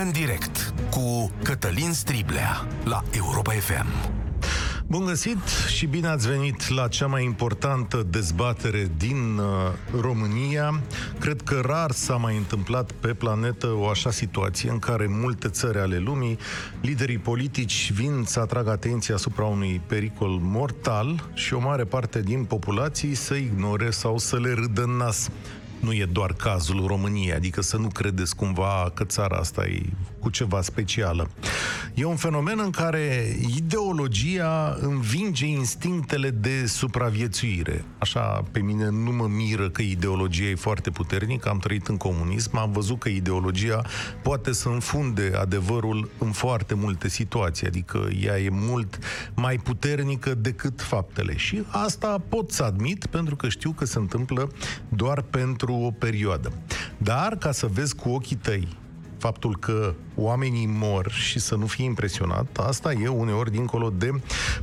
România în direct cu Cătălin Striblea la Europa FM. Bun găsit și bine ați venit la cea mai importantă dezbatere din uh, România. Cred că rar s-a mai întâmplat pe planetă o așa situație în care multe țări ale lumii, liderii politici vin să atragă atenția asupra unui pericol mortal și o mare parte din populații să ignore sau să le râdă în nas nu e doar cazul României, adică să nu credeți cumva că țara asta e cu ceva specială. E un fenomen în care ideologia învinge instinctele de supraviețuire. Așa, pe mine nu mă miră că ideologia e foarte puternică, am trăit în comunism, am văzut că ideologia poate să înfunde adevărul în foarte multe situații, adică ea e mult mai puternică decât faptele. Și asta pot să admit, pentru că știu că se întâmplă doar pentru pentru o perioadă. Dar, ca să vezi cu ochii tăi faptul că oamenii mor și să nu fii impresionat, asta e uneori dincolo de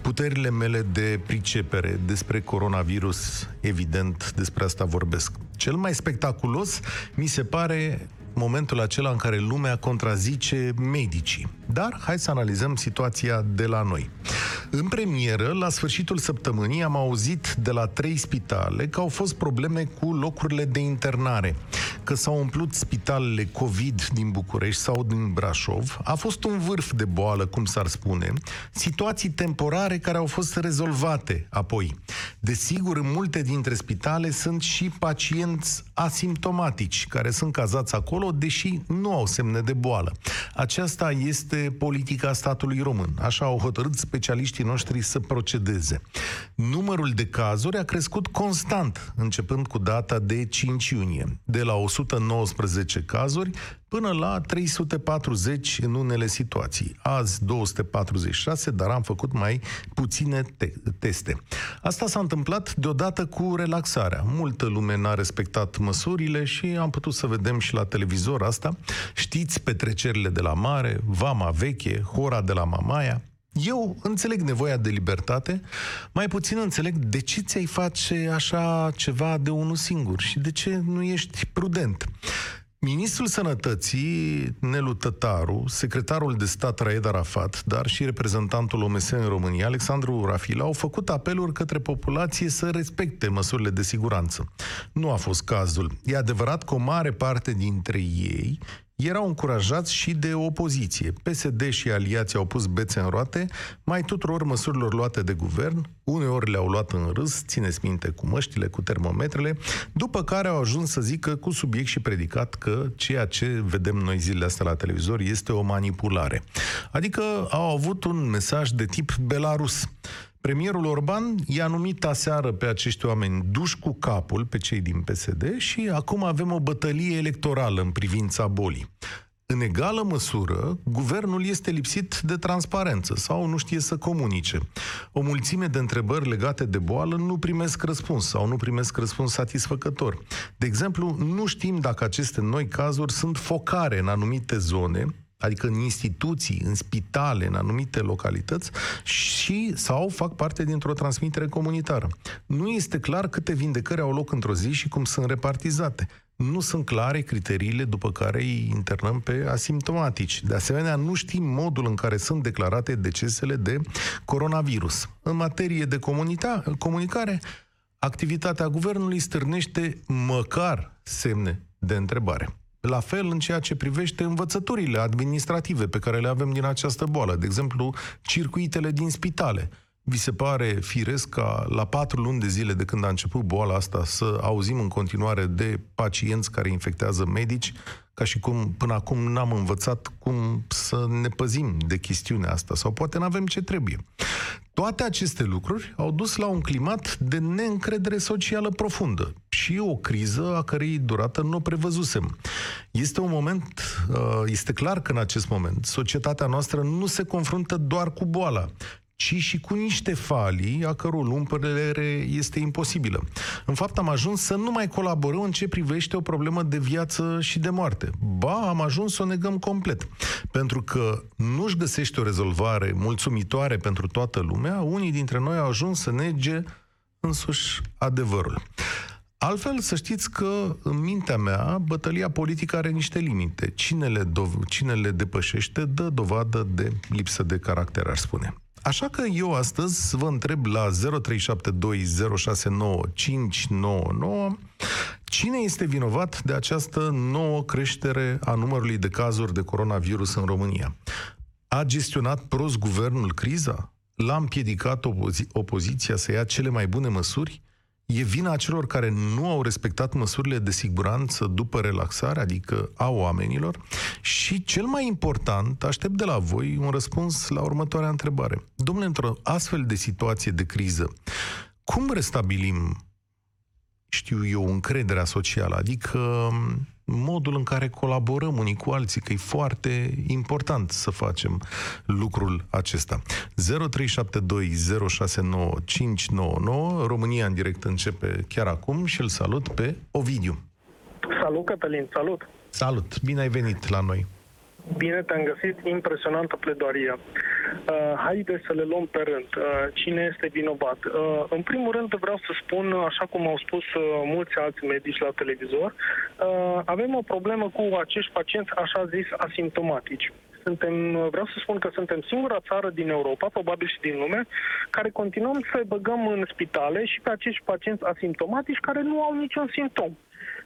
puterile mele de pricepere despre coronavirus, evident, despre asta vorbesc. Cel mai spectaculos mi se pare momentul acela în care lumea contrazice medicii. Dar hai să analizăm situația de la noi. În premieră, la sfârșitul săptămânii, am auzit de la trei spitale că au fost probleme cu locurile de internare, că s-au umplut spitalele COVID din București sau din Brașov. A fost un vârf de boală, cum s-ar spune, situații temporare care au fost rezolvate apoi. Desigur, în multe dintre spitale sunt și pacienți asimptomatici care sunt cazați acolo, deși nu au semne de boală. Aceasta este politica statului român. Așa au hotărât specialiștii noștri să procedeze. Numărul de cazuri a crescut constant, începând cu data de 5 iunie, de la 119 cazuri până la 340 în unele situații. Azi 246, dar am făcut mai puține te- teste. Asta s-a întâmplat deodată cu relaxarea. Multă lume n-a respectat măsurile și am putut să vedem și la televizor asta. Știți petrecerile de la mare, Vama Veche, Hora de la Mamaia, eu înțeleg nevoia de libertate, mai puțin înțeleg de ce ți-ai face așa ceva de unul singur și de ce nu ești prudent. Ministrul Sănătății, Nelu Tătaru, secretarul de stat Raed Arafat, dar și reprezentantul OMS în România, Alexandru Rafila, au făcut apeluri către populație să respecte măsurile de siguranță. Nu a fost cazul. E adevărat că o mare parte dintre ei erau încurajați și de opoziție. PSD și aliații au pus bețe în roate mai tuturor măsurilor luate de guvern, uneori le-au luat în râs, țineți minte, cu măștile, cu termometrele, după care au ajuns să zică cu subiect și predicat că ceea ce vedem noi zilele astea la televizor este o manipulare. Adică au avut un mesaj de tip Belarus. Premierul Orban i-a numit aseară pe acești oameni duși cu capul, pe cei din PSD, și acum avem o bătălie electorală în privința bolii. În egală măsură, guvernul este lipsit de transparență sau nu știe să comunice. O mulțime de întrebări legate de boală nu primesc răspuns sau nu primesc răspuns satisfăcător. De exemplu, nu știm dacă aceste noi cazuri sunt focare în anumite zone, adică în instituții, în spitale, în anumite localități și sau fac parte dintr-o transmitere comunitară. Nu este clar câte vindecări au loc într-o zi și cum sunt repartizate. Nu sunt clare criteriile după care îi internăm pe asimptomatici. De asemenea, nu știm modul în care sunt declarate decesele de coronavirus. În materie de comunicare, activitatea guvernului stârnește măcar semne de întrebare. La fel în ceea ce privește învățăturile administrative pe care le avem din această boală, de exemplu, circuitele din spitale. Vi se pare firesc ca la patru luni de zile de când a început boala asta să auzim în continuare de pacienți care infectează medici, ca și cum până acum n-am învățat cum să ne păzim de chestiunea asta, sau poate n-avem ce trebuie. Toate aceste lucruri au dus la un climat de neîncredere socială profundă și o criză a cărei durată nu o prevăzusem. Este un moment, uh, este clar că în acest moment societatea noastră nu se confruntă doar cu boala, ci și cu niște falii a căror umplere este imposibilă. În fapt, am ajuns să nu mai colaborăm în ce privește o problemă de viață și de moarte. Ba, am ajuns să o negăm complet. Pentru că nu-și găsește o rezolvare mulțumitoare pentru toată lumea, unii dintre noi au ajuns să nege însuși adevărul. Altfel, să știți că în mintea mea, bătălia politică are niște limite. Cine le, dov- cine le depășește dă dovadă de lipsă de caracter, aș spune. Așa că eu astăzi vă întreb la 0372069599 cine este vinovat de această nouă creștere a numărului de cazuri de coronavirus în România. A gestionat prost guvernul criza? L-a împiedicat opozi- opoziția să ia cele mai bune măsuri? E vina celor care nu au respectat măsurile de siguranță după relaxare, adică a oamenilor? Și cel mai important, aștept de la voi un răspuns la următoarea întrebare. Domnule, într-o astfel de situație de criză, cum restabilim, știu eu, încrederea socială? Adică modul în care colaborăm unii cu alții, că e foarte important să facem lucrul acesta. 0372069599 România în direct începe chiar acum și îl salut pe Ovidiu. Salut, Cătălin, salut! Salut, bine ai venit la noi! Bine te-am găsit, impresionantă pledoarie. Uh, haide să le luăm pe rând. Uh, cine este vinovat? Uh, în primul rând vreau să spun, așa cum au spus uh, mulți alți medici la televizor, uh, avem o problemă cu acești pacienți, așa zis, asimptomatici. Suntem, vreau să spun că suntem singura țară din Europa, probabil și din lume, care continuăm să băgăm în spitale și pe acești pacienți asimptomatici care nu au niciun simptom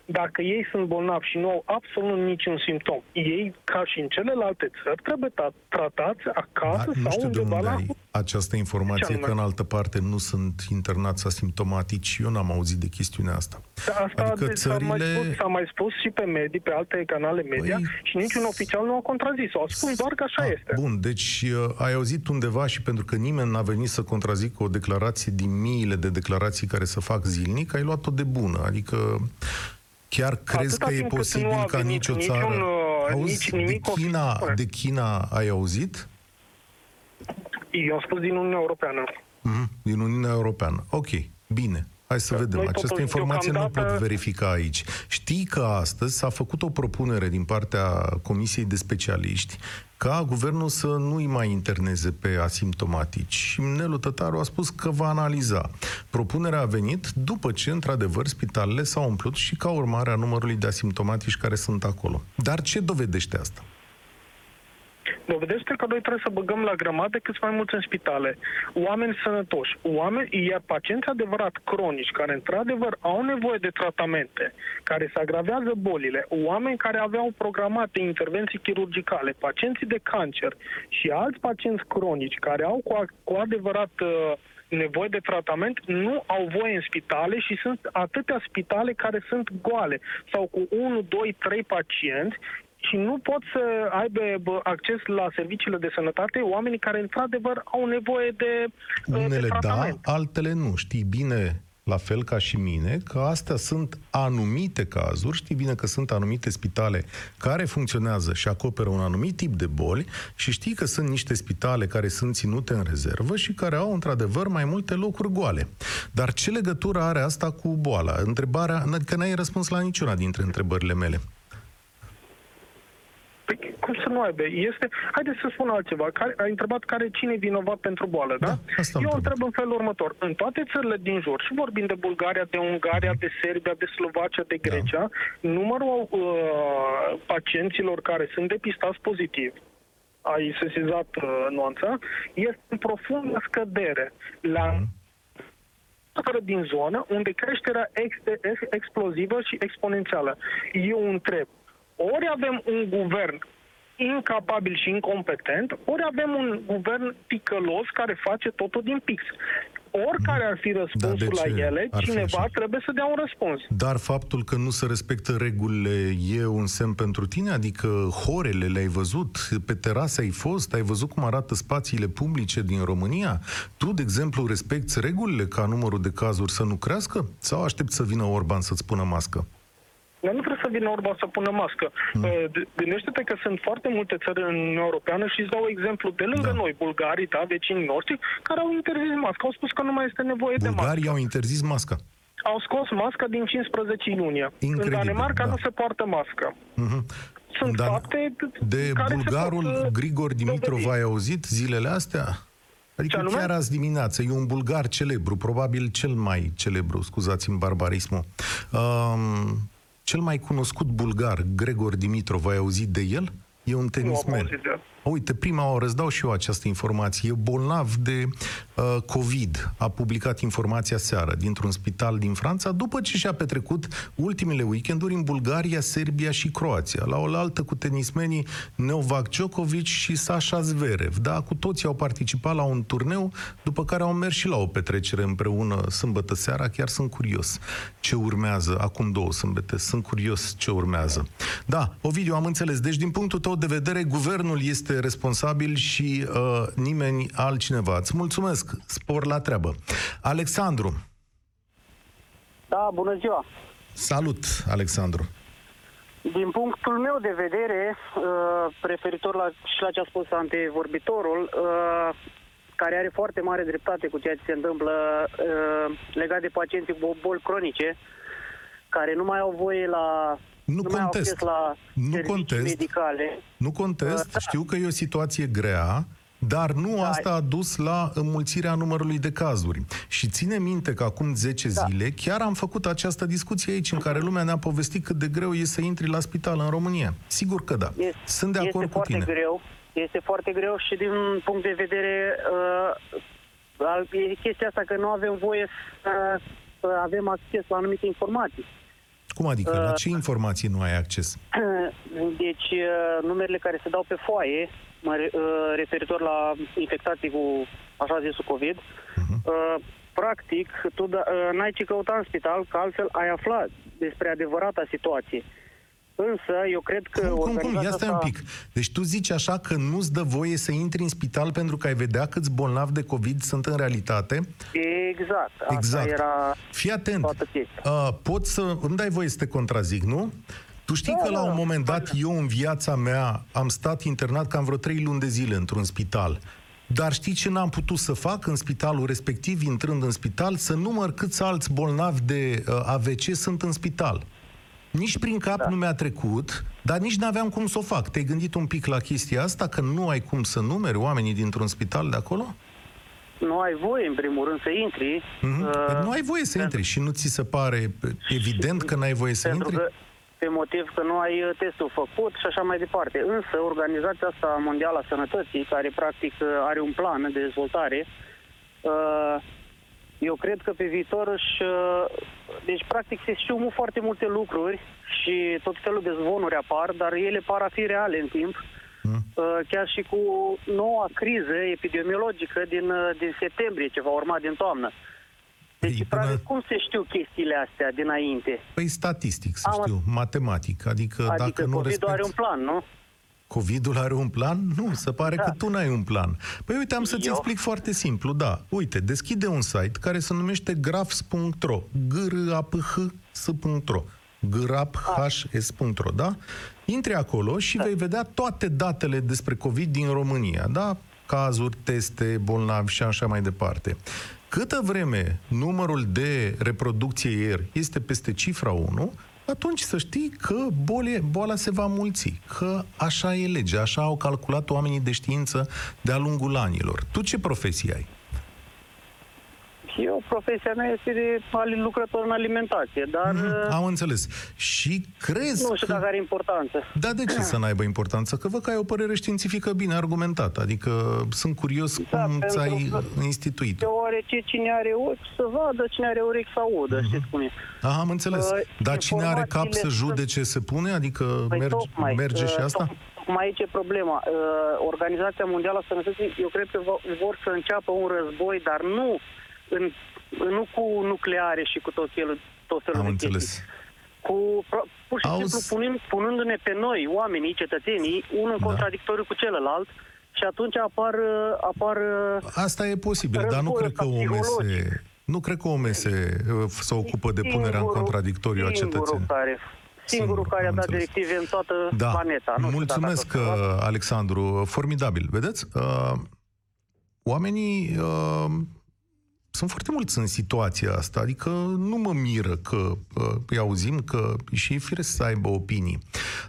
dacă ei sunt bolnavi și nu au absolut niciun simptom, ei, ca și în celelalte țări, trebuie ta- tratați acasă Da, nu sau știu de undeva unde la... ai această informație Ce că anume? în altă parte nu sunt internați asimptomatici. Eu n-am auzit de chestiunea asta. Da, Asta Adică de- s-a, mai țările- spus, s-a mai spus și pe medii, pe alte canale media Păi, și niciun oficial nu a contrazis-o. Au spus doar că așa Ah, este. Bun, deci uh, ai auzit undeva și pentru că nimeni n-a venit să contrazică o declarație din miile de declarații care se fac zilnic, ai luat-o de bună. Adică chiar crezi Atâta că e timp cât nu posibil a ca venit nicio niciun, țară... uh, Auzi, nici de nimic China, oficial. de China ai auzit? Eu am spus din Uniunea Europeană. Mhm, Din Uniunea Europeană. Ok, bine. Hai să vedem. Noi Această totuși, informație nu o pot deocamdată- verifica aici. Știi că astăzi s-a făcut o propunere din partea Comisiei de Specialiști ca guvernul să nu-i mai interneze pe asimptomatici. Și Nelu Tătaru a spus că va analiza. Propunerea a venit după ce, într-adevăr, spitalele s-au umplut și ca urmare a numărului de asimptomatici care sunt acolo. Dar ce dovedește asta? Dovedește că noi trebuie să băgăm la grămadă cât mai mulți în spitale. Oameni sănătoși, oameni, iar pacienți adevărat cronici, care într-adevăr au nevoie de tratamente, care se agravează bolile, oameni care aveau programate intervenții chirurgicale, pacienții de cancer și alți pacienți cronici care au cu, a- cu adevărat uh, nevoie de tratament, nu au voie în spitale și sunt atâtea spitale care sunt goale. Sau cu 1, 2, 3 pacienți și nu pot să aibă bă, acces la serviciile de sănătate oamenii care într-adevăr au nevoie de, uh, de Unele da, tratament. altele nu. Știi bine, la fel ca și mine, că astea sunt anumite cazuri, știi bine că sunt anumite spitale care funcționează și acoperă un anumit tip de boli și știi că sunt niște spitale care sunt ținute în rezervă și care au într-adevăr mai multe locuri goale. Dar ce legătură are asta cu boala? Întrebarea, că n-ai răspuns la niciuna dintre întrebările mele. Păi, cum să nu aibă? Este... Haideți să spun altceva. Care, ai întrebat care cine e vinovat pentru boală, da? Da, asta am Eu întrebat. întreb în felul următor. În toate țările din jur, și vorbim de Bulgaria, de Ungaria, de Serbia, de Slovacia, de Grecia, numărul uh, pacienților care sunt depistați pozitiv ai sesizat uh, nuanța, este în profundă scădere. La țară din zonă unde creșterea este ex- explozivă și exponențială. Eu întreb, ori avem un guvern incapabil și incompetent, ori avem un guvern ticălos care face totul din pix. Oricare ar fi răspunsul de ce la ele, ar fi cineva așa? trebuie să dea un răspuns. Dar faptul că nu se respectă regulile e un semn pentru tine? Adică horele le-ai văzut, pe terase ai fost, ai văzut cum arată spațiile publice din România? Tu, de exemplu, respecti regulile ca numărul de cazuri să nu crească? Sau aștepți să vină Orban să-ți pună mască? Dar nu trebuie să vină Orban să pună mască. Hmm. Uh, d- Gândește-te că sunt foarte multe țări în Uniunea Europeană și îți dau exemplu de lângă Da. noi, bulgarii, da, vecinii noștri, care au interzis mască. Au spus că nu mai este nevoie de mască. Bulgarii au interzis masca. Au scos masca din 15 iunie. Incredibil, în Danemarca da. nu se poartă mască. Mhm. Sunt Dar fapte De care se bulgarul pot, uh, Grigor Dimitrov dovedi. ai auzit zilele astea? Adică Ce anume? chiar azi dimineață, e un bulgar celebru, probabil cel mai celebru, scuzați-mi barbarismul, um, cel mai cunoscut bulgar, Gregor Dimitrov, ai auzit de el? E un Nu am tenismen. auzit de el. Uite, prima oară îți dau și eu această informație. E bolnav de uh, COVID. A publicat informația seară dintr-un spital din Franța după ce și-a petrecut ultimele weekenduri în Bulgaria, Serbia și Croația. La oaltă cu tenismenii Novak Djokovic și Sasha Zverev. Da, cu toții au participat la un turneu, după care au mers și la o petrecere împreună sâmbătă seara. Chiar sunt curios ce urmează acum două sâmbete. Sunt curios ce urmează. Da, Ovidiu, am înțeles. Deci, din punctul tău de vedere, guvernul este responsabil și uh, nimeni altcineva. Îți mulțumesc. Spor la treabă. Alexandru. Da, bună ziua! Salut, Alexandru. Din punctul meu de vedere, uh, referitor la, și la ce a spus antevorbitorul, uh, care are foarte mare dreptate cu ceea ce se întâmplă uh, legat de pacienții cu boli cronice, care nu mai au voie la... Nu mai au contest. acces la Nu servicii contest. medicale. Nu contest, Uh, da. știu că e o situație grea, dar nu Da. asta a dus la înmulțirea numărului de cazuri. Și ține minte că acum 10 Da. zile chiar am făcut această discuție aici în care lumea ne-a povestit cât de greu e să intri la spital în România. Sigur că da. Este, Sunt de acord este cu foarte tine. greu. Este foarte greu și din punct de vedere uh, al, e chestia asta că nu avem voie să, să avem acces la anumite informații. Cum adică? La Uh, ce informații nu ai acces? Deci, uh, numerele care se dau pe foaie, mă re- uh, referitor la infectații cu așa zisul COVID, Mhm. uh, practic, tu da, uh, n-ai ce căuta în spital, că altfel ai aflat despre adevărata situație. Însă, eu cred că... Cum, cum, cum? Ia organizația stai un asta- pic. Deci tu zici așa că nu-ți dă voie să intri în spital pentru că ai vedea câți bolnavi de COVID sunt în realitate? Exact. Asta Exact. era Fii atent. toată chestia. Uh, pot să... Îmi dai voie să te contrazic, nu? Tu știi Da, că la da, un moment dat, eu în viața mea am stat internat cam vreo trei luni de zile într-un spital. Dar știi ce n-am putut să fac în spitalul respectiv, intrând în spital? Să număr câți alți bolnavi de uh, AVC sunt în spital. Nici prin cap da. nu mi-a trecut, dar nici n-aveam cum să o fac. Te-ai gândit un pic la chestia asta, că nu ai cum să numeri oamenii dintr-un spital de acolo? Nu ai voie, în primul rând, să intri. Mm-hmm. uh, nu ai voie să intri și nu ți se pare evident că n-ai voie să pentru intri? că pe motiv că nu ai uh, testul făcut și așa mai departe. Însă, Organizația asta mondială a sănătății, care practic uh, are un plan de dezvoltare, uh, eu cred că pe viitor își... uh, Deci, practic, se știu foarte multe lucruri și tot felul de zvonuri apar, dar ele par a fi reale în timp. Mm. Uh, Chiar și cu noua criză epidemiologică din, uh, din septembrie, ce va urma din toamnă. Deci, Păi, până- practic, cum se știu chestiile astea dinainte? Păi statistic, să Am- știu, matematic. Adică, Adică dacă nu COVID-ul respecti... are un plan, nu? COVID-ul are un plan? Nu, se pare Da. că tu n-ai un plan. Păi uite, am să-ți Eu? explic foarte simplu, da. Uite, deschide un site care se numește graphs.ro g r a p h s.ro graphs.ro, da? Intri acolo și vei vedea toate datele despre COVID din România, da? Cazuri, teste, bolnavi și așa mai departe. Câtă vreme numărul de reproducție ieri este peste cifra 1, atunci să știi că bolie, boala se va mulți, că așa e legea, așa au calculat oamenii de știință de-a lungul anilor. Tu ce profesie ai? Eu, profesia mea este de ali- lucrător în alimentație, dar Mhm, mm Am înțeles. Și crezi nu știu că... dacă are importanță. Da, de ce să n-aibă importanță? Că văd că ai o părere științifică bine argumentată. Adică sunt curios Da, cum pentru ți-ai că- instituit. Deoarece cine are ochi să vadă, cine are urechi să audă, Mhm. știți cum e. Aha, am înțeles. Uh, Dar cine are cap să informațiile judece se pune? Adică Păi merge, tocmai, merge și uh, asta? toc- Tocmai aici e problema. Uh, Organizația Mondială a Sănătății, eu cred că vo- vor să înceapă un război, dar nu în, nu cu nucleare și cu tot felul, tot felul Am de înțeles. chestii. Cu, pro- pur și Auzi- simplu punând, punându-ne pe noi, oamenii, cetățenii, unul în Da. contradictoriu cu celălalt și atunci apar, uh, apar uh, Asta e posibil, dar nu Războiul cred că ăsta OMS psihologic. nu cred că OMS se, se ocupă de punerea în singurul- contradictoriu a singurul cetățenilor. Care, singurul Singur, care a am dat înțeles. directive în toată Da, planeta. Nu știu mulțumesc, dacă ați observat. uh, Alexandru, formidabil. Vedeți, uh, oamenii uh, sunt foarte mulți în situația asta, adică nu mă miră că uh, îi auzim că și e firesc să aibă opinii.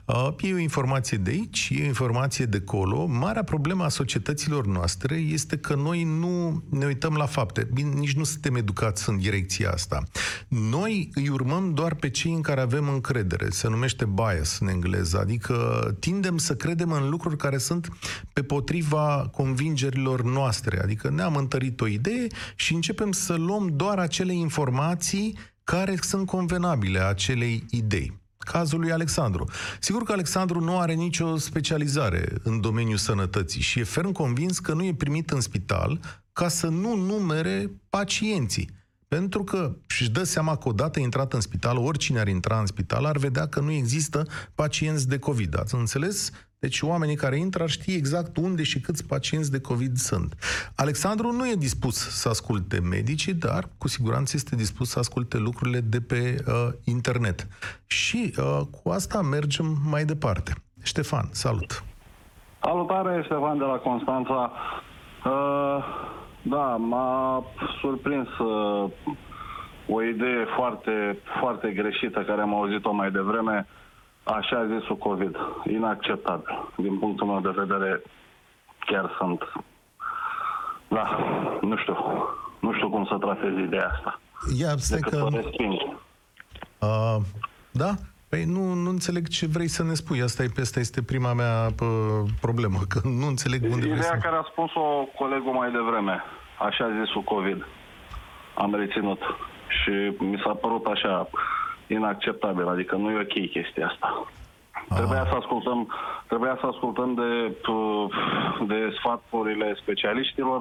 Uh, e o informație de aici, e o informație de acolo. Marea problemă a societăților noastre este că noi nu ne uităm la fapte. Bine, nici nu suntem educați în direcția asta. Noi îi urmăm doar pe cei în care avem încredere. Se numește bias în engleză, adică tindem să credem în lucruri care sunt pe potriva convingerilor noastre. Adică ne-am întărit o idee și începem să luăm doar acele informații care sunt convenabile acelei idei. Cazul lui Alexandru. Sigur că Alexandru nu are nicio specializare în domeniul sănătății și e ferm convins că nu e primit în spital ca să nu numere pacienții. Pentru că și-și dă seama că odată intrat în spital, oricine ar intra în spital ar vedea că nu există pacienți de COVID. Ați înțeles? Deci oamenii care intră ar ști exact unde și câți pacienți de COVID sunt. Alexandru nu e dispus să asculte medicii, dar cu siguranță este dispus să asculte lucrurile de pe uh, internet. Și uh, cu asta mergem mai departe. Ștefan, salut! Salutare, Ștefan de la Constanța. Uh, da, m-a surprins uh, o idee foarte, foarte greșită care am auzit-o mai devreme. Uh, așa zisul COVID. Inacceptabil. Din punctul meu de vedere, chiar sunt... Da, nu știu. Nu știu cum să tratez ideea asta. Ia, stai că... Să uh, da? Păi nu, nu înțeleg ce vrei să ne spui. Asta, e, asta este prima mea pă, problemă, că nu înțeleg unde Ideea vrei să... care a spus-o colegul mai devreme, așa zisul COVID, am reținut. Și mi s-a părut așa, inacceptabil, adică nu e ok chestia asta. Aha. Trebuia să ascultăm, trebuia să ascultăm de, de sfaturile specialiștilor,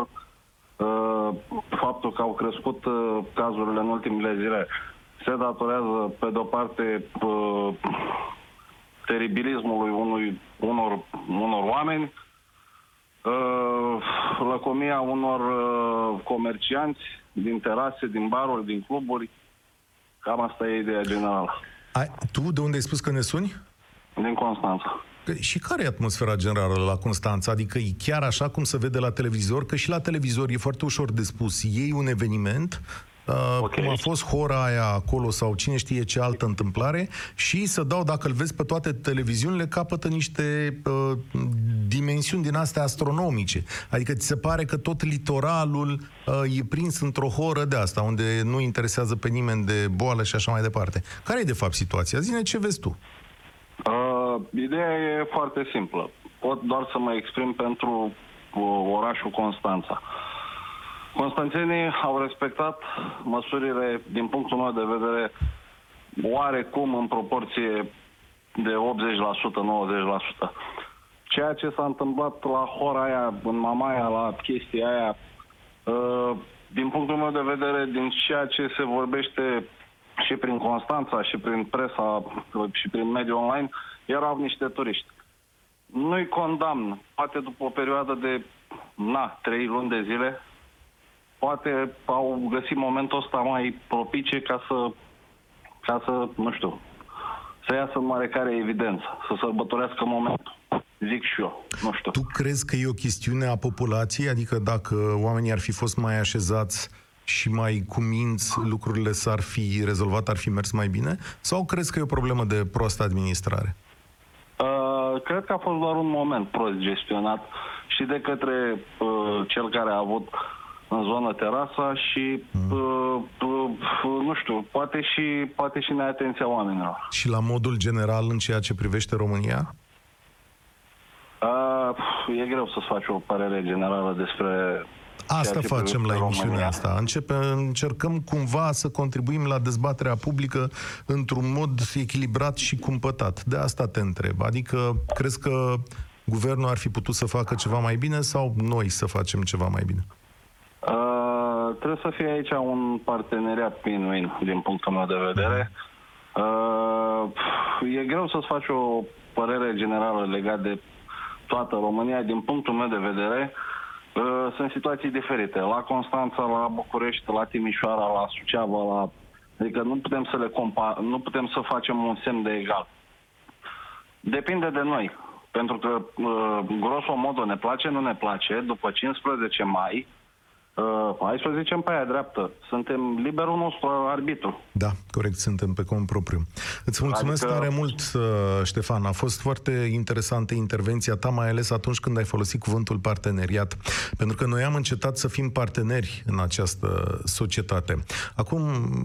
uh, faptul că au crescut uh, cazurile în ultimele zile se datorează, pe de-o parte, uh, teribilismului unui, unor, unor oameni, lăcomia unor comercianți din terase, din baruri, din cluburi, Cam asta e ideea generală. Ai, tu de unde ai spus că ne suni? Din Constanța. Și care e atmosfera generală la Constanța? Adică e chiar așa cum se vede la televizor? Că și la televizor e foarte ușor de spus. Iei un eveniment, Uh, okay. cum a fost hora aia acolo sau cine știe ce altă întâmplare și să dau, dacă îl vezi pe toate televiziunile, capătă niște uh, dimensiuni din astea astronomice. Adică ți se pare că tot litoralul uh, e prins într-o horă de asta, unde nu interesează pe nimeni de boală și așa mai departe. Care e de fapt situația? Zine ce vezi tu. Uh, ideea e foarte simplă. Pot doar să mă exprim pentru uh, orașul Constanța. Uh, Constanțenii au respectat măsurile, din punctul meu de vedere, oarecum în proporție de 80%, 90%. Ceea ce s-a întâmplat la hora aia, în Mamaia, la chestia aia, ă, din punctul meu de vedere, din ceea ce se vorbește și prin Constanța, și prin presa, și prin mediul online, erau niște turiști. Nu-i condamn, poate după o perioadă de, na, trei luni de zile, poate au găsit momentul ăsta mai propice ca să, ca să nu știu, să iasă în marecare evidență, să sărbătorească momentul. Zic și eu, nu știu. Tu crezi că e o chestiune a populației? Adică dacă oamenii ar fi fost mai așezați și mai cuminți, lucrurile s-ar fi rezolvat, ar fi mers mai bine? Sau crezi că e o problemă de proastă administrare? Uh, cred că a fost doar un moment prost gestionat și de către uh, cel care a avut în zona terasa și, mm. uh, uh, nu știu, poate și, poate și neatenția oamenilor. Și la modul general în ceea ce privește România? Uh, e greu să-ți faci o părere generală despre Asta facem la emisiunea asta. Începe, încercăm cumva să contribuim la dezbaterea publică într-un mod echilibrat și cumpătat. De asta te întreb. Adică, crezi că guvernul ar fi putut să facă ceva mai bine sau noi să facem ceva mai bine? Uh, trebuie să fie aici un parteneriat win-win din punctul meu de vedere. Uh, e greu să-ți faci o părere generală legat de toată România. Din punctul meu de vedere, uh, sunt situații diferite. La Constanța, la București, la Timișoara, la Suceava, la... Adică nu putem să le compa... nu putem să facem un semn de egal. Depinde de noi. Pentru că, uh, grosomodo, ne place, nu ne place, după 15 mai, Uh, hai să o zicem pe aia dreaptă. Suntem liberul nostru arbitru. Da, corect, suntem pe cont propriu. Îți mulțumesc Adică- tare mult, uh, Ștefan. A fost foarte interesantă intervenția ta, mai ales atunci când ai folosit cuvântul parteneriat. Pentru că noi am încetat să fim parteneri în această societate. Acum,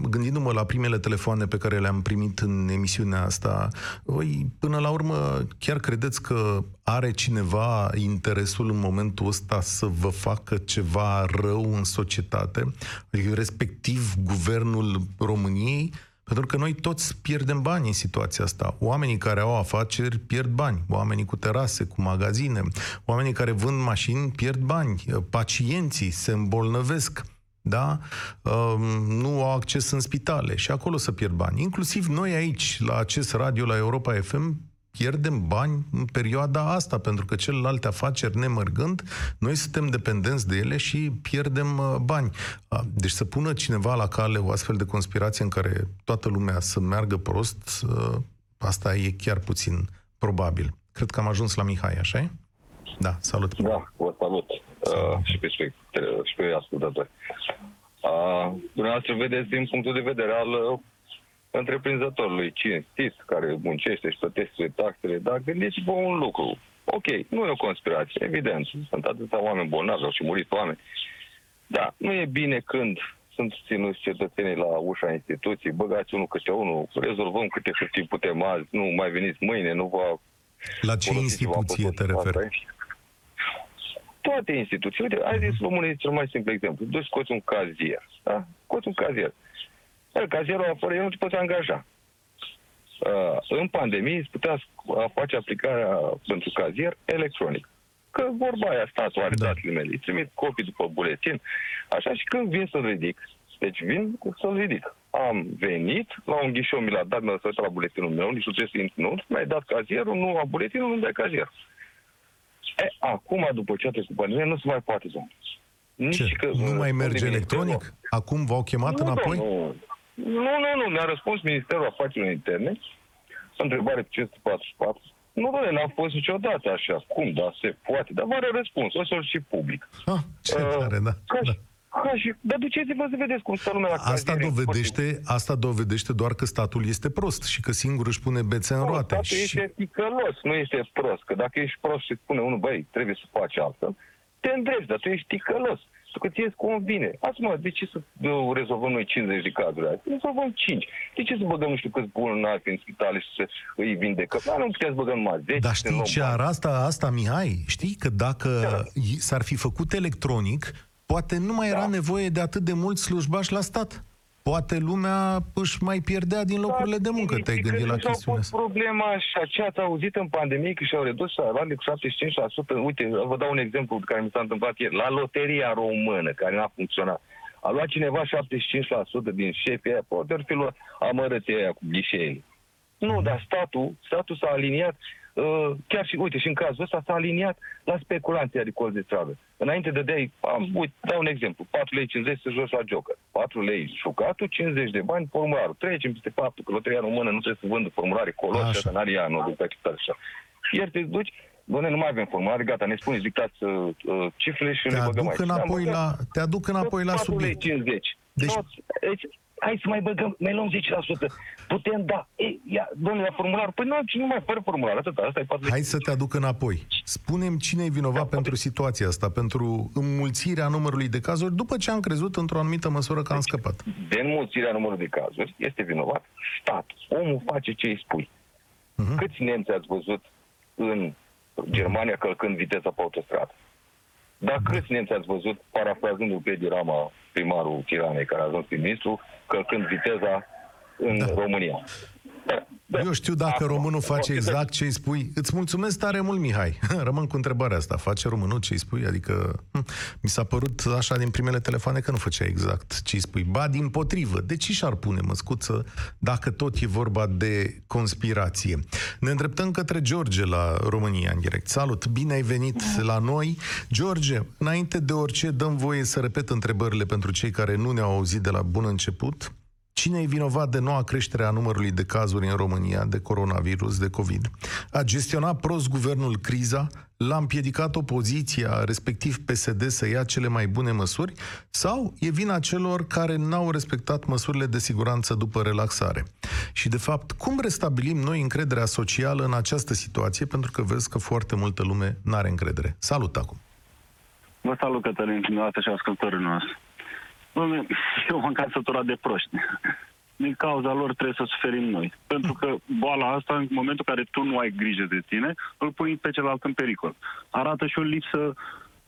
gândindu-mă la primele telefoane pe care le-am primit în emisiunea asta, oi, până la urmă, chiar credeți că are cineva interesul în momentul ăsta să vă facă ceva rău în societate, adică respectiv guvernul României, pentru că noi toți pierdem bani în situația asta. Oamenii care au afaceri pierd bani, oamenii cu terase, cu magazine, oamenii care vând mașini pierd bani, pacienții se îmbolnăvesc da? Um, nu au acces în spitale și acolo să pierd bani. Inclusiv noi aici, la acest radio, la Europa FM, pierdem bani în perioada asta, pentru că celelalte afaceri nemărgând, noi suntem dependenți de ele și pierdem uh, bani. Uh, Deci să pună cineva la cale o astfel de conspirație în care toată lumea să meargă prost, uh, asta e chiar puțin probabil. Cred că am ajuns la Mihai, așa e? Da, salut. Da, vă salut. Uh, și pe, spect- și pe ascultători. Uh, dumneavoastră vedeți din punctul de vedere al uh, întreprinzătorului cinstit, care muncește și plătește taxele, dar gândiți-vă un lucru. Ok, nu e o conspirație, evident. Sunt atâția oameni bolnavi, au și murit oameni. Da, nu e bine când sunt ținuți cetățenii la ușa instituției, băgați unul câte unul, rezolvăm câte hârtii putem azi, nu mai veniți mâine, nu vă La ce folosiți-vă instituție te apă referi? aici. Toate instituții. Uite, hai zis România cel mai simplu exemplu. Duci scoți un cazier. Da? Scoți un cazier. Dar cazierul fără el nu te poți angaja. Uh, în pandemie îți putea sc- face aplicarea pentru cazier electronic. Că vorba aia, statul are Da. da. datele mele. Îi trimit copii după buletin. Așa și când vin să-l ridic, deci vin să-l ridic. Am venit, la un ghișeu mi l-a dat, mi-a uitat la buletinul meu, nici nu trebuie să intru, nu, mi-ai dat cazierul, nu am buletinul, nu-mi dai cazierul. E, acum, după ce a trecut pandemia, nu se mai poate, domnule. Nici Ce? că, Nu mai uh, merge ministerul- electronic? Acum v-au chemat nu, înapoi? Nu, nu, nu, nu, mi-a răspuns Ministerul Afacerilor Interne, întrebare pe 544. Nu, doamne, n-am fost niciodată așa. Cum, da, se poate. Dar are răspuns, o să-l și public. Ah, ce Uh, tare, da. Ca da. și, ca și, dar duceți-vă să vedeți cum stă lumea la Asta caziere. dovedește, asta dovedește doar că statul este prost și că singur își pune bețe în Nu, roate. statul Și... este ticălos, nu este prost. Că dacă ești prost și spune unul, băi, trebuie să faci altfel, te îndrepti, dar tu ești ticălos. Pentru că ție îți convine. Azi, mă, de ce să uh, rezolvăm noi 50 de cazuri azi? Rezolvăm 5. De ce să băgăm nu știu câți bolnavi în spitale și să îi vindecăm? Dar nu putem să băgăm numai 10. Dar să știi luăm ce bani. ar asta, asta, Mihai? Știi că dacă Da. i- s-ar fi făcut electronic, poate nu mai era Da. nevoie de atât de mulți slujbași la stat. Poate lumea își mai pierdea din locurile de muncă. Te-ai Știi gândit că la nu și-au chestiunea pus asta? problema așa, ce ați auzit în pandemie că și-au redus salariile cu 75%. Uite, vă dau un exemplu care mi s-a întâmplat ieri. La loteria română, care n-a funcționat, a luat cineva 75% din șefii aia, poate ar fi luat amărății aia cu ghișeile. Nu, dar statul, statul s-a aliniat, uh, chiar și, uite, și în cazul ăsta s-a aliniat la speculanții agricoli de stradă. Înainte de dai, am, uite, dau un exemplu, 4 lei 50 să joci la joker, 4 lei șucatul, 50 de bani formularul. Trecem peste faptul că loteria română nu trebuie să vândă formulare color Așa. și asta n-are ea, nu duc pe așa. Iar te duci, Doamne, nu mai avem formulare, gata, ne spuneți, dictați uh, uh, cifrele și Te le băgăm aduc aici. înapoi Da, mă, la, te aduc înapoi la 4 lei subiect. 50. Deci- Deci, deci, hai să mai băgăm, mai luăm 10%. Putem da. Ei, ia, domnule, la formular. Păi nu, nu mai fără formular, atât, asta e 4 lei. Hai să te aduc înapoi. Spunem cine e vinovat pentru situația asta, pentru înmulțirea numărului de cazuri, după ce am crezut într-o anumită măsură că am scăpat. De înmulțirea numărului de cazuri este vinovat statul. Omul face ce îi spui. Mhm. Câți nemți ați văzut în Germania călcând viteza pe autostradă? Dar câți nemți ați văzut, parafrazându-l pe Dirama, primarul Tiranei, care a ajuns prim-ministru, călcând viteza în Da. România? Da, da. Eu știu dacă Acum, românul face orice- exact ce îi spui. Îți mulțumesc tare mult, Mihai. Rămân cu întrebarea asta. Face românul ce îi spui? Adică hm, mi s-a părut așa din primele telefoane că nu făcea exact ce îi spui. Ba, din potrivă. De ce și-ar pune măscuță dacă tot e vorba de conspirație? Ne îndreptăm către George la România în direct. Salut, bine ai venit la noi. George, înainte de orice, dăm voie să repet întrebările pentru cei care nu ne-au auzit de la bun început. Cine e vinovat de noua creștere a numărului de cazuri în România de coronavirus, de COVID? A gestionat prost guvernul criza? L-a împiedicat opoziția, respectiv PSD, să ia cele mai bune măsuri? Sau e vina celor care n-au respectat măsurile de siguranță după relaxare? Și, de fapt, cum restabilim noi încrederea socială în această situație? Pentru că vezi că foarte multă lume n-are încredere. Salut acum! Vă salut, Cătălin, dumneavoastră și ascultării noastre. Dom'le, eu m-am cam săturat de proști. Din cauza lor trebuie să suferim noi. Pentru că boala asta, în momentul în care tu nu ai grijă de tine, îl pui pe celălalt în pericol. Arată și o lipsă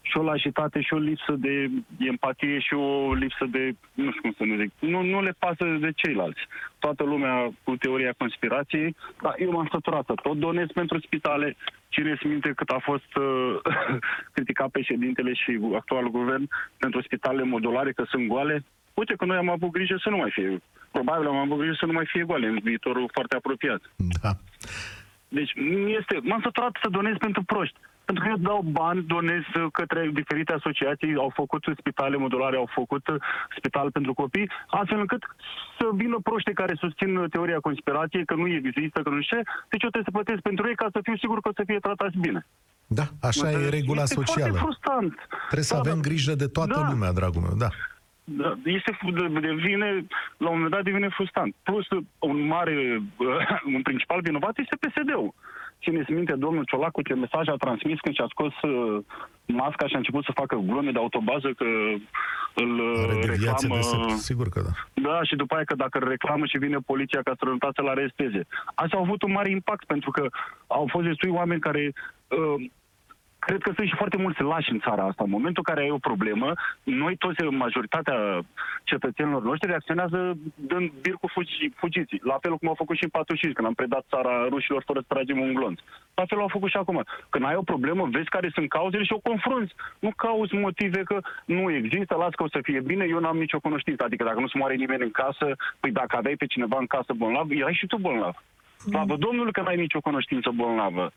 și o lașitate și o lipsă de empatie și o lipsă de, nu știu cum să nu zic, nu, nu le pasă de ceilalți. Toată lumea cu teoria conspirației, dar eu m-am săturat să tot donez pentru spitale. Cine se minte cât a fost uh, criticat președintele și actualul guvern pentru spitalele modulare că sunt goale? Uite că noi am avut grijă să nu mai fie, probabil am avut grijă să nu mai fie goale în viitorul foarte apropiat. Da. Deci este, m-am săturat să donez pentru proști. Pentru că eu dau bani, donez către diferite asociații, au făcut spitale modulare, au făcut spital pentru copii, astfel încât să vină proști care susțin teoria conspirației, că nu există, că nu știu Deci eu trebuie să plătesc pentru ei ca să fiu sigur că o să fie tratați bine. Da, așa e regula este socială. Foarte frustrant. Trebuie să Da, avem da. grijă de toată Da. lumea, dragul meu, da. Da, este, devine, la un moment dat devine frustrant. Plus, un mare, un principal vinovat este PSD-ul. Țineți minte, domnul Ciolacu, ce mesaj a transmis când și-a scos uh, masca și a început să facă glume de autobază că îl uh, Are de viață reclamă... de sept, sigur că da. Da, și după aia că dacă îl reclamă și vine poliția ca să să-l aresteze. Asta a avut un mare impact pentru că au fost destui oameni care uh, Cred că sunt și foarte mulți lași în țara asta. În momentul în care ai o problemă, noi toți, majoritatea cetățenilor noștri, reacționează dând bir cu fugi, fugiții. La fel cum au făcut și în 45, când am predat țara rușilor fără să tragem un glonț. La fel au făcut și acum. Când ai o problemă, vezi care sunt cauzele și o confrunți. Nu cauți motive că nu există, las că o să fie bine, eu n-am nicio cunoștință. Adică dacă nu se moare nimeni în casă, păi dacă aveai pe cineva în casă bolnav, erai și tu bolnav. Slavă Domnului că n-ai nicio cunoștință bolnavă.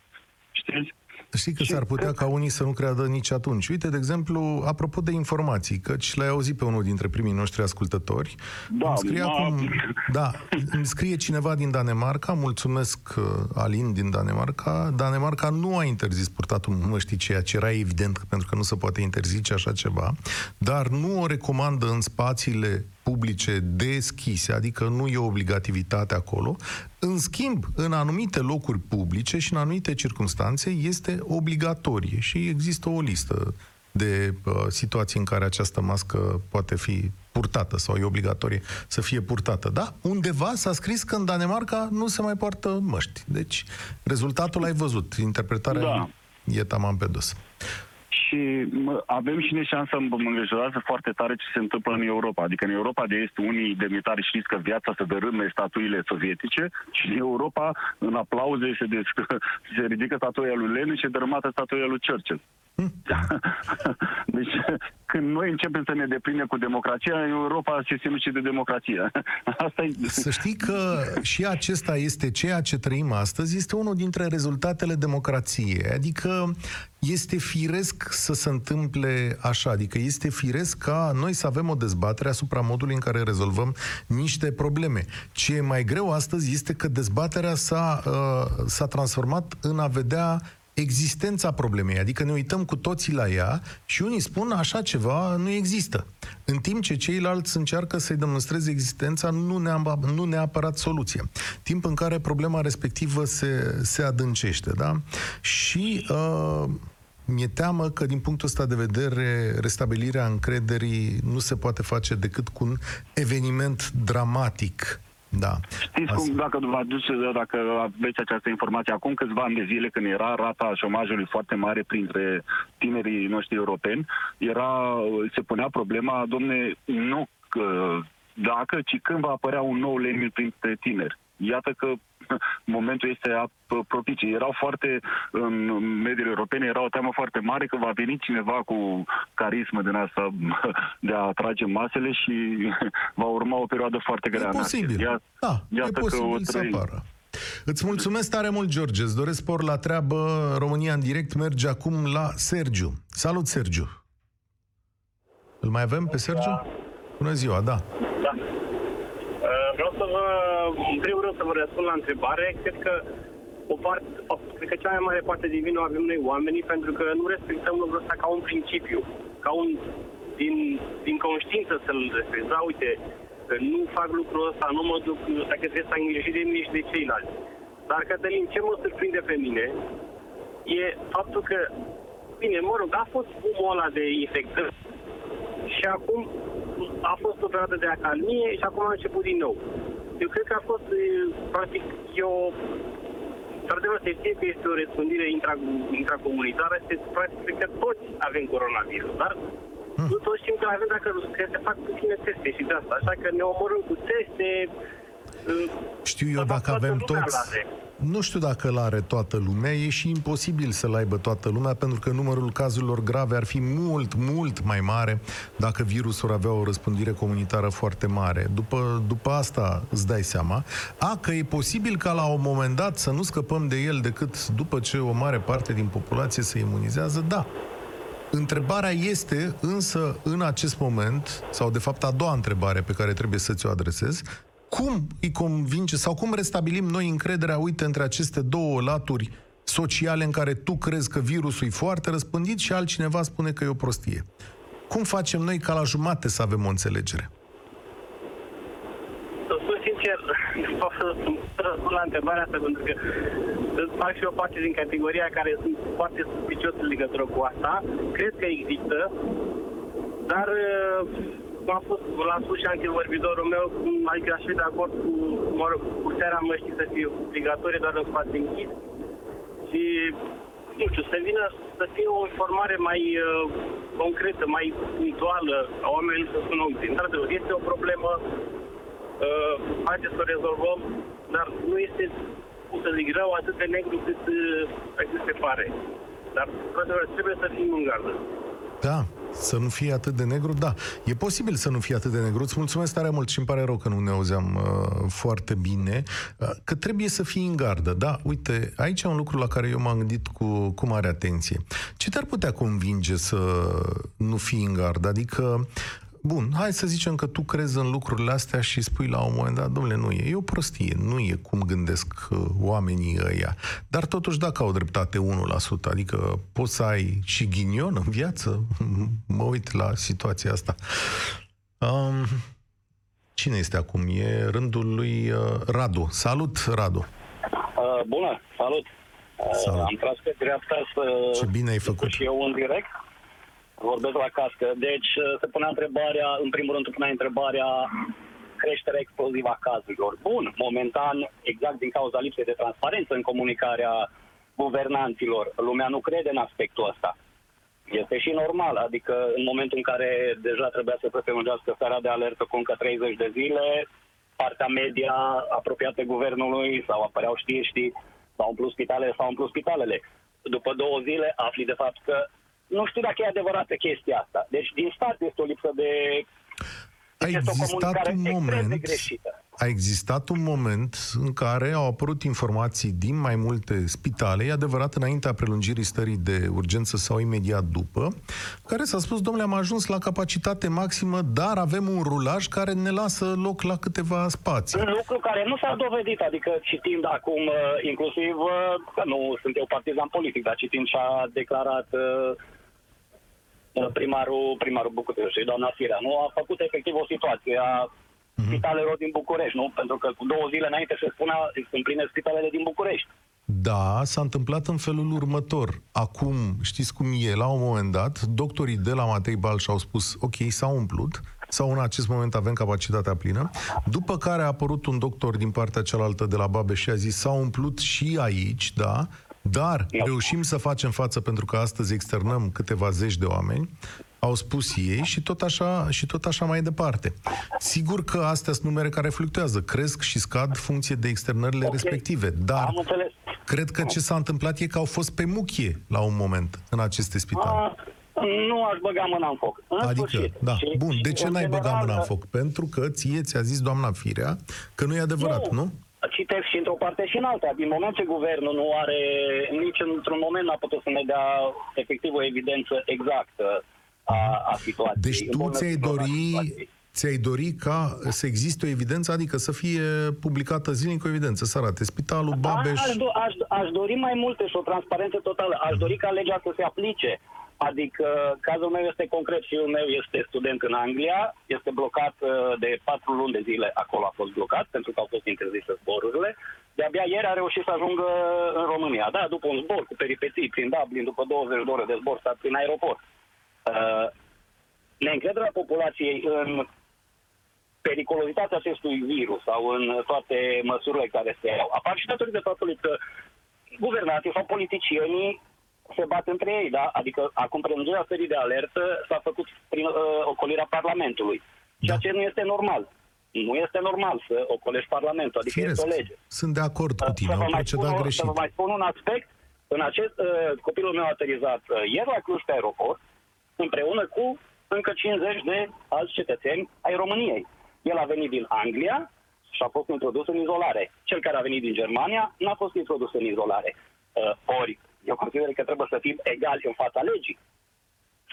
Știți? Știi că Și s-ar putea cred- ca unii să nu creadă nici atunci. Uite, de exemplu, apropo de informații, căci l-ai auzit pe unul dintre primii noștri ascultători. Da, îmi scrie, da. acum, da, îmi scrie cineva din Danemarca, mulțumesc uh, Alin din Danemarca, Danemarca nu a interzis purtatul măștii, ceea ce era evident, pentru că nu se poate interzice așa ceva, dar nu o recomandă în spațiile publice deschise, adică nu e obligativitate acolo. În schimb, în anumite locuri publice și în anumite circunstanțe este obligatorie și există o listă de uh, situații în care această mască poate fi purtată sau e obligatorie să fie purtată. Da, undeva s-a scris că în Danemarca nu se mai poartă măști. Deci, rezultatul ai văzut. Interpretarea Da. e taman pe dos. Și mă, avem și ne șansa, mă mă îngrijorează foarte tare ce se întâmplă în Europa. Adică în Europa de Est, unii demnitari știți că viața se dărâme statuile sovietice și în Europa, în aplauze, se, des, se ridică statuia lui Lenin și e dărâmată statuia lui Churchill. Deci, când noi începem să ne deprindem cu democrația, în Europa se sinucide democrația. Asta e... Să știi că și acesta este ceea ce trăim astăzi, este unul dintre rezultatele democrației. Adică este firesc să se întâmple așa, adică este firesc ca noi să avem o dezbatere asupra modului în care rezolvăm niște probleme. Ce e mai greu astăzi este că dezbaterea s-a, uh, s-a transformat în a vedea existența problemei, adică ne uităm cu toții la ea și unii spun așa ceva nu există. În timp ce ceilalți încearcă să-i demonstreze existența, nu, neam, nu neapărat soluția. Timp în care problema respectivă se, se adâncește, da? Și uh, mi-e teamă că din punctul ăsta de vedere restabilirea încrederii nu se poate face decât cu un eveniment dramatic. Da. Știți cum, dacă vă aduce, dacă aveți această informație, acum câțiva ani de zile, când era rata șomajului foarte mare printre tinerii noștri europeni, era, se punea problema, domne, nu că dacă, ci când va apărea un nou Lenin printre tineri. Iată că momentul este ap- propice. Erau foarte, în mediile europene, era o teamă foarte mare că va veni cineva cu carismă din asta de a atrage masele și va urma o perioadă foarte grea. E în posibil. Asia. Ia- Da, e iată că o posibil să trăim. apară. Îți mulțumesc tare mult, George. Îți doresc spor la treabă. România în direct merge acum la Sergiu. Salut, Sergiu. Îl mai avem pe Sergiu? Bună ziua, da. Da. Uh, vă, în primul rând să vă răspund la întrebare. Cred că o parte, o, cred că cea mai mare parte din vină o avem noi oamenii pentru că nu respectăm lucrul ăsta ca un principiu, ca un din, din conștiință să-l respect. Da, uite, nu fac lucrul ăsta, nu mă duc, dacă trebuie să îngriji de mine și de ceilalți. Dar, Cătălin, ce mă surprinde pe mine e faptul că, bine, mă rog, a fost fumul ăla de infectări și acum a fost o perioadă de acalmie și acum a început din nou. Eu cred că a fost, practic, eu Într-adevăr, se știe că este o răspândire intracomunitară, se practic că toți avem coronavirus, dar Hmm. Nu toți știm că avem dacă că se fac puține teste și de asta. Așa că ne omorâm cu teste. Știu eu dacă avem toți... Nu știu dacă îl are toată lumea, e și imposibil să-l aibă toată lumea, pentru că numărul cazurilor grave ar fi mult, mult mai mare dacă virusul avea o răspândire comunitară foarte mare. După, după asta îți dai seama. A, că e posibil ca la un moment dat să nu scăpăm de el decât după ce o mare parte din populație se imunizează, da. Întrebarea este însă în acest moment, sau de fapt a doua întrebare pe care trebuie să ți-o adresez, cum îi convinge sau cum restabilim noi încrederea, uite, între aceste două laturi sociale în care tu crezi că virusul e foarte răspândit și altcineva spune că e o prostie. Cum facem noi ca la jumate să avem o înțelegere? sincer, nu pot să răspund la întrebarea asta, pentru că fac și o parte din categoria care sunt foarte suspicios în legătură cu asta. Cred că există, dar cum a fost, l-a spus și antivorbitorul meu, adică aș fi de acord cu, mă rog, cu seara măștii să fie obligatorie doar în spațiu închis și nu știu, să vină să fie o informare mai uh, concretă, mai punctuală a oamenilor să spună, într-adevăr, este o problemă, uh, haideți să o rezolvăm, dar nu este, cum să zic, rău atât de negru cât, uh, cât se pare. Dar, într-adevăr, trebuie să fim în gardă. Da, să nu fie atât de negru, da. E posibil să nu fie atât de negru. Îți mulțumesc tare mult și îmi pare rău că nu ne auzeam uh, foarte bine. Uh, că trebuie să fii în gardă. Da, uite, aici e un lucru la care eu m-am gândit cu, cu mare atenție. Ce te-ar putea convinge să nu fii în gardă? Adică Bun, hai să zicem că tu crezi în lucrurile astea și spui la un moment dat, domnule, nu e, e o prostie, nu e cum gândesc uh, oamenii ăia. Dar totuși dacă au dreptate 1%, adică poți să ai și ghinion în viață, mă uit la situația asta. Um, cine este acum? E rândul lui uh, Radu. Salut, Radu! Uh, bună, salut! Uh, salut. Am tras pe dreapta să... Ce bine ai făcut! Și eu în direct vorbesc la cască. Deci uh, se punea întrebarea, în primul rând se punea întrebarea creșterea explozivă a cazurilor. Bun, momentan, exact din cauza lipsei de transparență în comunicarea guvernanților, lumea nu crede în aspectul ăsta. Este și normal, adică în momentul în care deja trebuia să se prelungească starea de alertă cu încă 30 de zile, partea media apropiată guvernului sau apăreau știri, știi, s-au umplut spitalele, s-au umplut spitalele. După două zile afli de fapt că nu știu dacă e adevărată chestia asta. Deci din start este o lipsă de... A existat un moment, a existat un moment în care au apărut informații din mai multe spitale, e adevărat înaintea prelungirii stării de urgență sau imediat după, care s-a spus, domnule, am ajuns la capacitate maximă, dar avem un rulaj care ne lasă loc la câteva spații. Un lucru care nu s-a dovedit, adică citind acum, uh, inclusiv, uh, că nu sunt eu partizan politic, dar citind ce a declarat uh, Uh, primarul, primarul București, doamna Firea, nu a făcut efectiv o situație a mm-hmm. spitalelor din București, nu? Pentru că cu două zile înainte se spunea, se împline spitalele din București. Da, s-a întâmplat în felul următor. Acum, știți cum e, la un moment dat, doctorii de la Matei Balș au spus, ok, s-a umplut, sau în acest moment avem capacitatea plină, după care a apărut un doctor din partea cealaltă de la Babeș și a zis, s-a umplut și aici, da, dar reușim să facem față pentru că astăzi externăm câteva zeci de oameni, au spus ei și tot așa, și tot așa mai departe. Sigur că astea sunt numere care fluctuează, cresc și scad funcție de externările okay. respective, dar cred că ce s-a întâmplat e că au fost pe muchie la un moment în aceste spitale. A, nu aș băga mâna în foc. În adică, sfârșit. da. Și, Bun, de ce n-ai băga mâna în foc? Pentru că ție ți-a zis doamna Firea că nu e adevărat, nu? nu? Citesc și într-o parte și în alta. Din moment ce guvernul nu are, nici într-un moment n-a putut să ne dea efectiv o evidență exactă a, a situației. Deci tu ți-ai dori, ți-ai dori ca să existe o evidență, adică să fie publicată zilnic o evidență, să arate Spitalul Babeș... Aș, do- aș, aș dori mai multe și o transparență totală. Aș dori ca legea să se aplice. Adică cazul meu este concret, fiul meu este student în Anglia, este blocat uh, de patru luni de zile, acolo a fost blocat pentru că au fost interzise zborurile. De-abia ieri a reușit să ajungă în România. Da, după un zbor cu peripeții prin Dublin, după 20 de ore de zbor stat prin aeroport. Uh, neîncrederea populației în periculozitatea acestui virus sau în toate măsurile care se iau apar și datorită faptului că guvernații sau politicienii se bat între ei, da? Adică acum prelungirea stării de alertă s-a făcut prin uh, ocolirea Parlamentului, ceea Da. ce nu este normal. Nu este normal să ocolești Parlamentul, adică Firesc, este o lege. sunt de acord cu tine, Să vă au mai spun, procedat o- greșit. să vă mai spun un aspect. În acest, uh, copilul meu a aterizat uh, ieri la Cluj pe aeroport, împreună cu încă 50 de alți cetățeni ai României. El a venit din Anglia și a fost introdus în izolare. Cel care a venit din Germania n-a fost introdus în izolare. Uh, ori, eu consider că trebuie să fim egali în fața legii.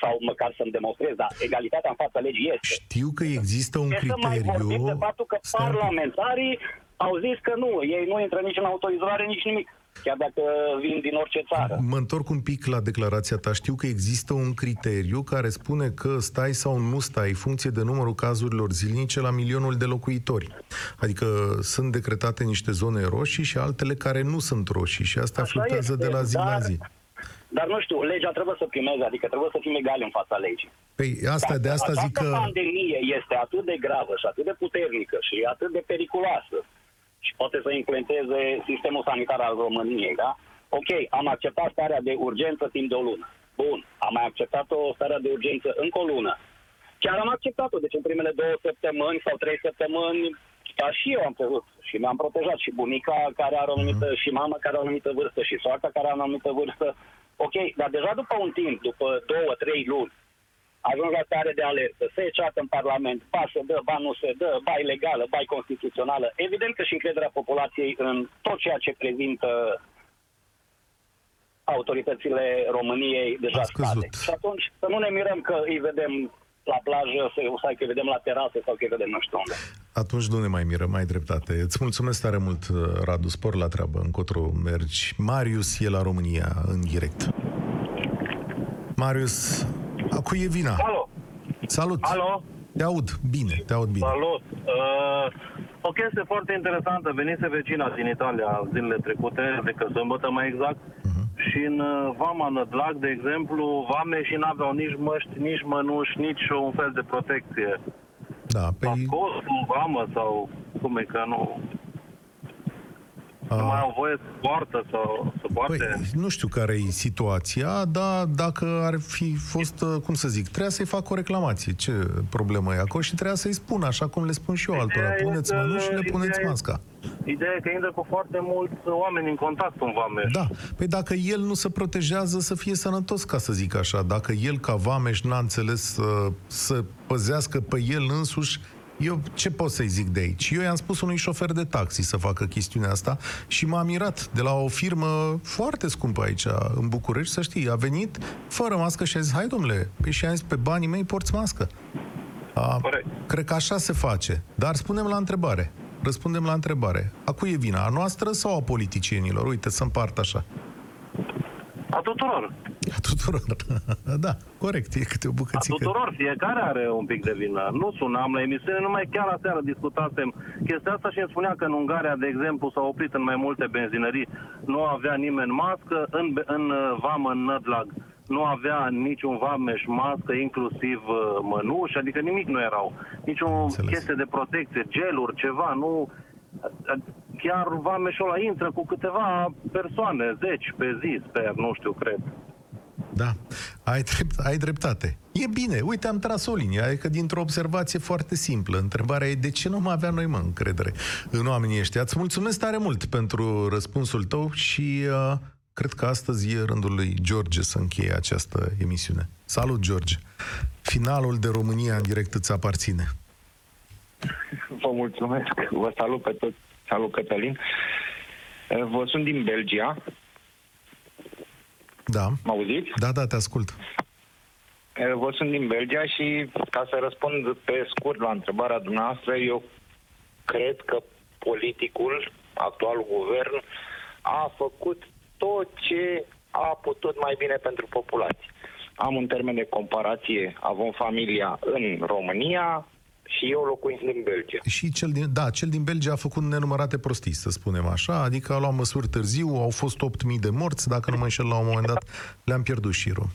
Sau măcar să-mi demonstrez, dar egalitatea în fața legii este. Știu că există un E să mai vorbim de criteriu... faptul că Stai un pic. parlamentarii au zis că nu, ei nu intră nici în autoizolare, nici nimic. Chiar dacă vin din orice țară. Mă întorc un pic la declarația ta. Știu că există un criteriu care spune că stai sau nu stai, funcție de numărul cazurilor zilnice la milionul de locuitori. Adică sunt decretate niște zone roșii și altele care nu sunt roșii și asta Așa fluctuează este, de la zi dar- la zi. Dar nu știu, legea trebuie să primeze, adică trebuie să fim egali în fața legii. Păi asta, de asta Această zic că... pandemie este atât de gravă și atât de puternică și atât de periculoasă și poate să influențeze sistemul sanitar al României, da? Ok, am acceptat starea de urgență timp de o lună. Bun, am mai acceptat o stare de urgență încă o lună. Chiar am acceptat-o, deci în primele două săptămâni sau trei săptămâni, ca și eu am trecut și mi-am protejat și bunica care are o anumită, și mama care are o anumită vârstă și soacra care are o anumită vârstă. Ok, dar deja după un timp, după două, trei luni, ajung la stare de alertă, se ceată în Parlament, ba se dă, ba nu se dă, ba ilegală, ba constituțională. Evident că și încrederea populației în tot ceea ce prezintă autoritățile României deja A scăzut. scade. Și atunci să nu ne mirăm că îi vedem la plajă sau că îi vedem la terasă sau că îi vedem nu știu unde. Atunci nu ne mai miră, mai dreptate. Îți mulțumesc tare mult, Radu. Spor la treabă, încotro mergi. Marius e la România în direct. Marius, a cui e vina? Alo, Salut! alo, Te aud bine, te aud bine. salut. Uh, o chestie foarte interesantă. Venise vecina din Italia zilele trecute, de că sâmbătă mai exact, și în uh, Vama Nădlac, de exemplu, vame și n-aveau nici măști, nici mănuși, nici un fel de protecție. Da, Sau pe costul, vamă sau cum e că nu, nu mai a, au voie să poartă sau să poarte. păi, nu știu care e situația, dar dacă ar fi fost, uh, cum să zic, trebuia să-i fac o reclamație. Ce problemă e acolo? Și trebuia să-i spun, așa cum le spun și eu altora. Ideea Puneți este- mănuși și le puneți ideea e- masca. Ideea e că intră cu foarte mulți oameni în contact în Vameș. Da, păi dacă el nu se protejează, să fie sănătos, ca să zic așa. Dacă el, ca vameș, n-a înțeles să, să păzească pe el însuși, eu ce pot să-i zic de aici? Eu i-am spus unui șofer de taxi să facă chestiunea asta și m-a mirat de la o firmă foarte scumpă aici, în București, să știi. A venit fără mască și a zis, hai domnule, păi și am zis, pe banii mei porți mască. A, Corect. cred că așa se face. Dar spunem la întrebare. Răspundem la întrebare. A cui e vina? A noastră sau a politicienilor? Uite, să împart așa. A tuturor. A tuturor. da, corect, e câte o A bucățică. tuturor, fiecare are un pic de vină. Nu sunam la emisiune, numai chiar la seară discutasem chestia asta și îmi spunea că în Ungaria, de exemplu, s-au oprit în mai multe benzinării, nu avea nimeni mască, în, be- în uh, vamă, în Nădlag, nu avea niciun vameș mască, inclusiv uh, mănuși, adică nimic nu erau. Nici o Înțeles. chestie de protecție, geluri, ceva, nu... Chiar vameșul ăla intră cu câteva persoane, zeci pe zi, sper, nu știu, cred. Da, ai, drept, ai dreptate. E bine, uite, am tras o linie, adică dintr-o observație foarte simplă. Întrebarea e de ce nu mai avea noi, mă, încredere în oamenii ăștia. Îți mulțumesc tare mult pentru răspunsul tău și uh, cred că astăzi e rândul lui George să încheie această emisiune. Salut, George! Finalul de România în direct îți aparține. Vă mulțumesc. Vă salut pe toți. Salut, Cătălin. Vă sunt din Belgia. Da, Mă auziți? da, da, te ascult. Eh, Vă sunt din Belgia și ca să răspund pe scurt la întrebarea dumneavoastră, eu cred că politicul, actualul guvern, a făcut tot ce a putut mai bine pentru populație. Am un termen de comparație, avem familia în România și eu locuind în Belgia. Și cel din, da, cel din Belgia a făcut nenumărate prostii, să spunem așa, adică a luat măsuri târziu, au fost 8.000 de morți, dacă nu mă înșel la un moment dat, le-am pierdut șirul.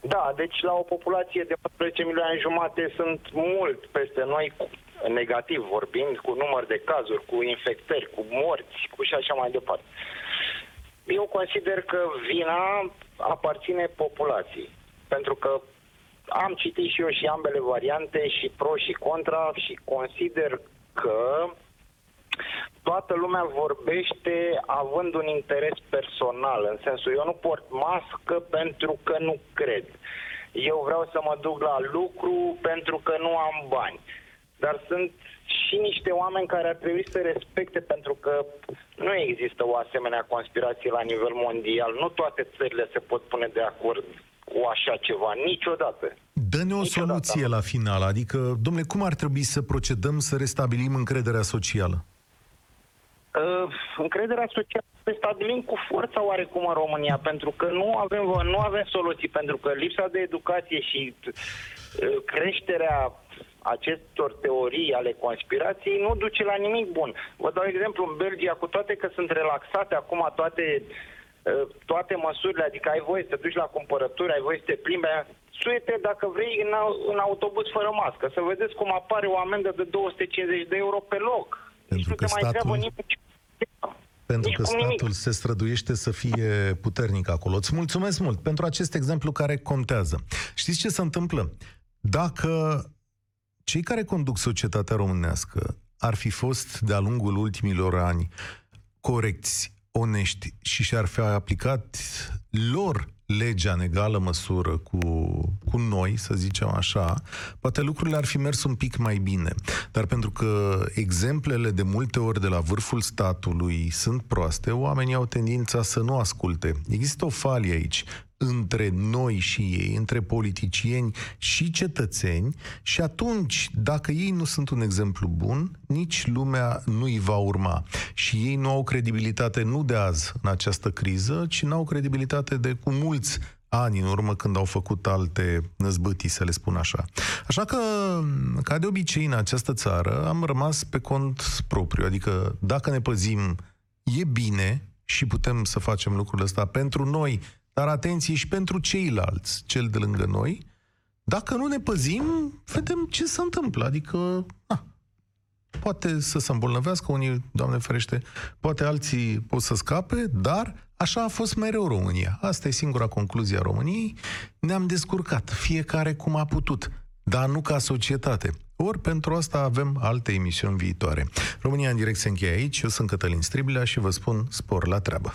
Da, deci la o populație de 14 milioane jumate sunt mult peste noi, cu- negativ vorbind, cu număr de cazuri, cu infectări, cu morți, cu și așa mai departe. Eu consider că vina aparține populației, pentru că am citit și eu și ambele variante, și pro și contra, și consider că toată lumea vorbește având un interes personal, în sensul eu nu port mască pentru că nu cred. Eu vreau să mă duc la lucru pentru că nu am bani. Dar sunt și niște oameni care ar trebui să respecte pentru că nu există o asemenea conspirație la nivel mondial. Nu toate țările se pot pune de acord cu așa ceva, niciodată. Dă-ne o Niciodată. soluție la final, adică, domnule, cum ar trebui să procedăm să restabilim încrederea socială? Uh, încrederea socială se stabilim cu forța oarecum în România, pentru că nu avem, nu avem soluții, pentru că lipsa de educație și uh, creșterea acestor teorii ale conspirației nu duce la nimic bun. Vă dau exemplu, în Belgia, cu toate că sunt relaxate acum toate, uh, toate măsurile, adică ai voie să te duci la cumpărături, ai voie să te plimbi, suete dacă vrei în, au- în autobuz fără mască, să vedeți cum apare o amendă de 250 de euro pe loc. Nici Pentru nu că te mai statul- treabă nimeni ce Pentru Nici că cum nimic. statul se străduiește să fie puternic acolo. Îți mulțumesc mult pentru acest exemplu care contează. Știți ce se întâmplă? Dacă cei care conduc societatea românească ar fi fost de-a lungul ultimilor ani corecți, onești și și-ar fi aplicat lor legea în egală măsură cu, cu noi, să zicem așa, poate lucrurile ar fi mers un pic mai bine. Dar pentru că exemplele de multe ori de la vârful statului sunt proaste, oamenii au tendința să nu asculte. Există o falie aici între noi și ei, între politicieni și cetățeni și atunci, dacă ei nu sunt un exemplu bun, nici lumea nu îi va urma. Și ei nu au credibilitate nu de azi în această criză, ci nu au credibilitate de cu mulți ani în urmă când au făcut alte năzbâtii, să le spun așa. Așa că, ca de obicei în această țară, am rămas pe cont propriu. Adică, dacă ne păzim, e bine și putem să facem lucrul ăsta pentru noi, dar atenție și pentru ceilalți, cel de lângă noi. Dacă nu ne păzim, vedem ce se întâmplă. Adică, na, poate să se îmbolnăvească unii, Doamne ferește, poate alții pot să scape, dar așa a fost mereu România. Asta e singura concluzie a României. Ne-am descurcat, fiecare cum a putut, dar nu ca societate. Ori pentru asta avem alte emisiuni viitoare. România în direct se încheie aici, eu sunt Cătălin Striblea și vă spun spor la treabă.